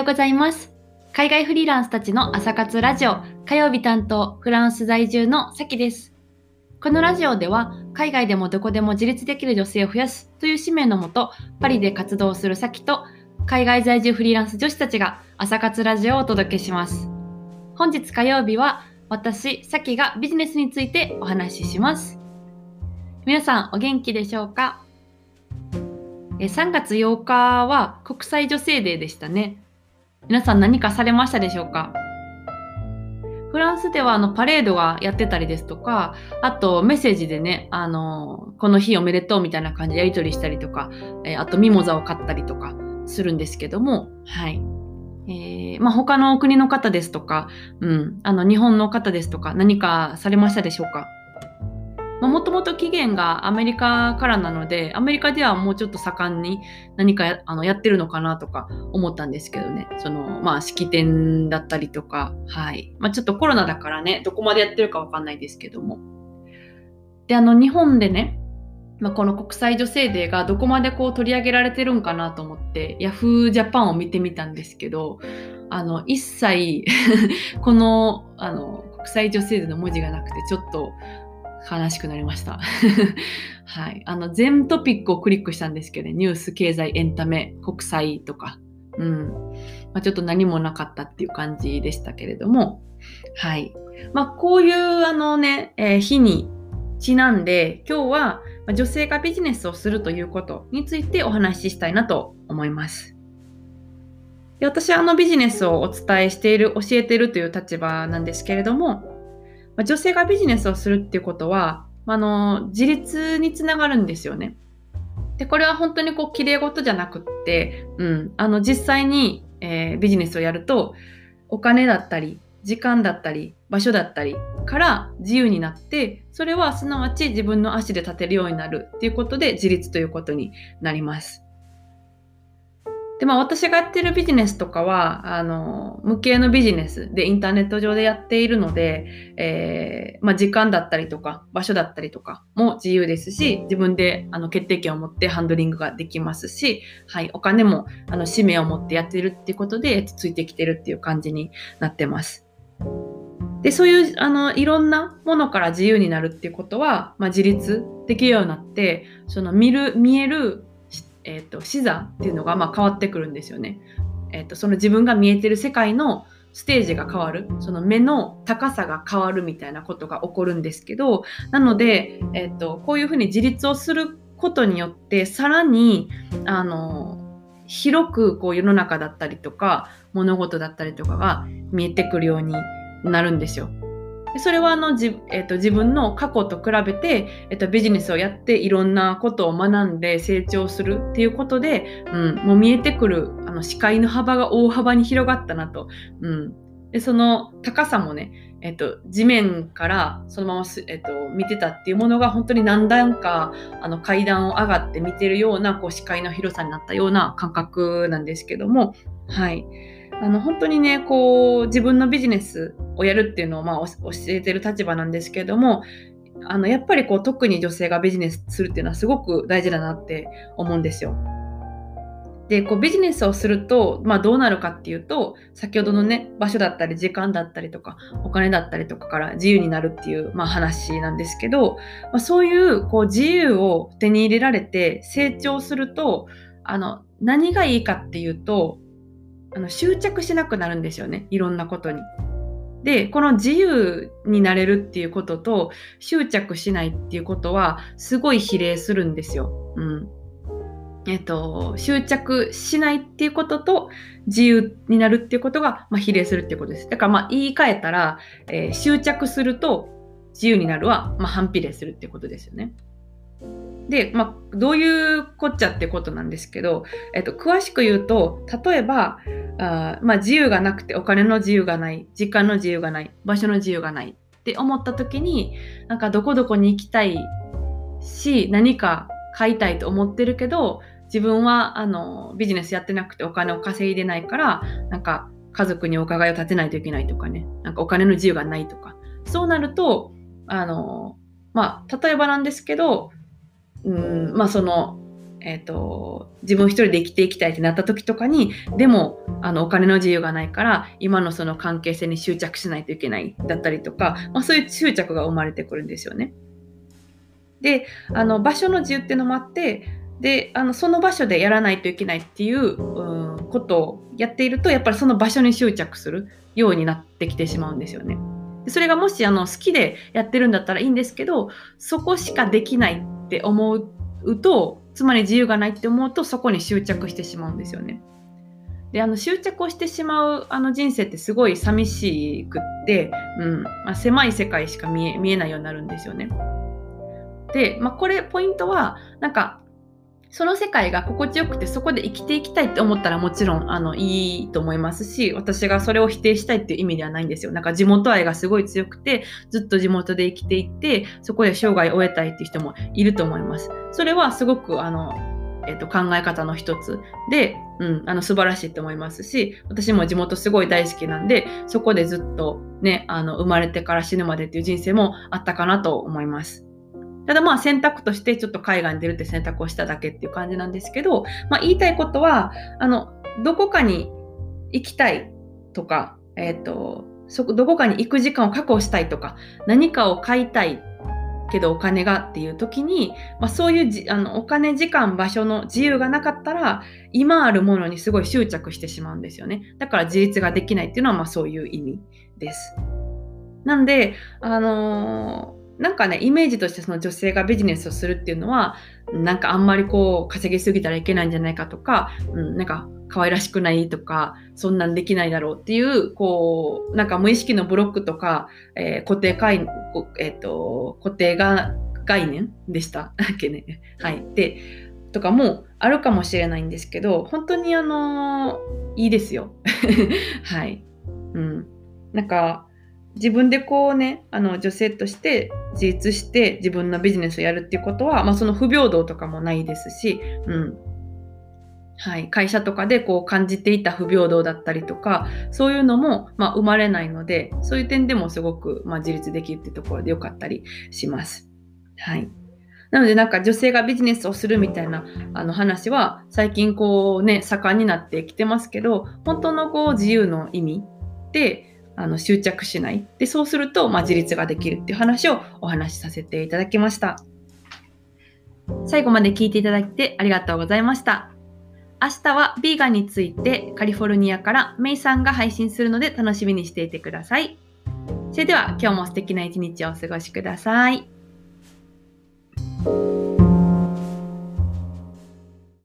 ようございます。海外フリーランスたちの朝活ラジオ、火曜日担当、フランス在住のさきです。このラジオでは、海外でもどこでも自立できる女性を増やすという使命のもと、パリで活動するさきと、海外在住フリーランス女子たちが朝活ラジオをお届けします。本日火曜日は、私、さきがビジネスについてお話しします。皆さん、お元気でしょうか？え3月8日は国際女性デーでしたね。皆さん何かされましたでしょうか？フランスではあのパレードがやってたりですとか、あとメッセージでね、あのこの日おめでとうみたいな感じでやり取りしたりとか、えあとミモザを買ったりとかするんですけども、はい。えーまあ、他の国の方ですとか、うん、あの日本の方ですとか何かされましたでしょうか？もともと起源がアメリカからなので、アメリカではもうちょっと盛んに何かやあのやってるのかなとか思ったんですけどね、その、まあ、式典だったりとか、はい。まあ、ちょっとコロナだからね、どこまでやってるかわかんないですけども。で、あの、日本でね、まあ、この国際女性デーがどこまでこう取り上げられてるんかなと思って、Yahoo! ジャパンを見てみたんですけど、あの、一切 この、あの、国際女性デーの文字がなくて、ちょっと、悲しくなりました。はい。あの、全トピックをクリックしたんですけどね、ニュース、経済、エンタメ、国際とか、うん。まあ、ちょっと何もなかったっていう感じでしたけれども、はい。まあ、こういうあのね、えー日にちなんで、今日は女性がビジネスをするということについてお話ししたいなと思います。で私はあのビジネスをお伝えしている、教えているという立場なんですけれども、まあ女性がビジネスをするっていうことは、まああの自立につながるんですよね。で、これは本当にこう、綺麗事じゃなくって、うん、あの、実際に、えービジネスをやると、お金だったり、時間だったり、場所だったりから自由になって、それはすなわち自分の足で立てるようになるっていうことで自立ということになります。で、まあ私がやってるビジネスとかは、あの、無形のビジネスでインターネット上でやっているので、えーまあ時間だったりとか、場所だったりとかも自由ですし、自分であの決定権を持ってハンドリングができますし、はい、お金もあの使命を持ってやってるっていうことでついてきてるっていう感じになってます。で、そういうあのいろんなものから自由になるっていうことは、まあ、自立できるようになって、その見る、見える、えっ、と、視座っていうのがまあ変わってくるんですよね。えっ、と、その自分が見えてる世界のステージが変わる、その目の高さが変わるみたいなことが起こるんですけど、なので、えっ、と、こういうふうに自立をすることによって、さらに、あの、広くこう世の中だったりとか、物事だったりとかが見えてくるようになるんですよ。それはあのじ、えっと自分の過去と比べて、えっとビジネスをやっていろんなことを学んで成長するっていうことで、うん、もう見えてくるあの視界の幅が大幅に広がったなと。うん、でその高さもね、えっと、地面からそのまま、えっと、見てたっていうものが本当に何段かあの階段を上がって見てるようなこう視界の広さになったような感覚なんですけども、はい。あの本当にねこう自分のビジネスをやるっていうのを、まあ、教えてる立場なんですけれどもあのやっぱりこう特に女性がビジネスするっていうのはすごく大事だなって思うんですよ。でこうビジネスをすると、まあ、どうなるかっていうと先ほどのね場所だったり時間だったりとかお金だったりとかから自由になるっていう、まあ、話なんですけど、まあ、そういうこう自由を手に入れられて成長するとあの何がいいかっていうとあの執着しなくなるんですよねいろんなことに。でこの自由になれるっていうことと執着しないっていうことはすごい比例するんですよ。うんえっと、執着しないっていうことと自由になるっていうことが、まあ、比例するっていうことです。だからまあ言い換えたら、えー執着すると自由になるは、まあ、反比例するっていうことですよね。で、まあ、どういうこっちゃってことなんですけど、えっと、詳しく言うと例えばあまあ、自由がなくてお金の自由がない時間の自由がない場所の自由がないって思った時になんかどこどこに行きたいし何か買いたいと思ってるけど自分はあのビジネスやってなくてお金を稼いでないからなんか家族にお伺いを立てないといけないとかね。なんかお金の自由がないとか。そうなるとあのまあ例えばなんですけどうんまあそのえ、ー、と、自分一人で生きていきたいってなった時とかに、でも、あの、お金の自由がないから、今のその関係性に執着しないといけないだったりとか、まあ、そういう執着が生まれてくるんですよね。で、あの、場所の自由っていうのもあって、で、あの、その場所でやらないといけないっていう、うん、ことをやっていると、やっぱりその場所に執着するようになってきてしまうんですよね。それがもしあの好きでやってるんだったらいいんですけど、そこしかできないって思うと、つまり自由がないって思うとそこに執着してしまうんですよね。であの執着をしてしまうあの人生ってすごい寂しくって、うんまあ、狭い世界しか見え見えないようになるんですよね。で、まあ、これポイントはなんかその世界が心地よくてそこで生きていきたいって思ったらもちろんあのいいと思いますし私がそれを否定したいっていう意味ではないんですよ。なんか地元愛がすごい強くてずっと地元で生きていってそこで生涯を終えたいっていう人もいると思います。それはすごくあのえー、と考え方の一つで、うん、あの素晴らしいと思いますし私も地元すごい大好きなんでそこでずっとねあの生まれてから死ぬまでっていう人生もあったかなと思います。ただまあ選択としてちょっと海外に出るって選択をしただけっていう感じなんですけど、まあ、言いたいことは、あの、どこかに行きたいとか、え、ー、と、そこ、どこかに行く時間を確保したいとか、何かを買いたいけどお金がっていう時に、まあ、そういうじあのお金、時間、場所の自由がなかったら、今あるものにすごい執着してしまうんですよね。だから自立ができないっていうのは、まあそういう意味です。なんで、あのーなんかね、イメージとしてその女性がビジネスをするっていうのは、なんかあんまりこう稼ぎすぎたらいけないんじゃないかとか、うん、なんか可愛らしくないとか、そんなんできないだろうっていう、こう、なんか無意識のブロックとか、えー、固定概、え、ー、と、固定が概念でした っけね。はい。で、とかもあるかもしれないんですけど、本当にあのー、いいですよ。はい。うん。なんか、自分でこうね、あの女性として自立して自分のビジネスをやるっていうことは、まあ、その不平等とかもないですし、うん。はい、会社とかでこう感じていた不平等だったりとかそういうのも、まあ、生まれないのでそういう点でもすごく、まあ、自立できるっていうところでよかったりします。はい、なのでなんか女性がビジネスをするみたいなあの話は最近こうね盛んになってきてますけど本当のこう自由の意味ってあの執着しない。で、そうすると、まあ、自立ができるっていう話をお話しさせていただきました。最後まで聞いていただいてありがとうございました。明日はビーガンについてカリフォルニアからメイさんが配信するので楽しみにしていてください。それでは今日も素敵な一日をお過ごしください。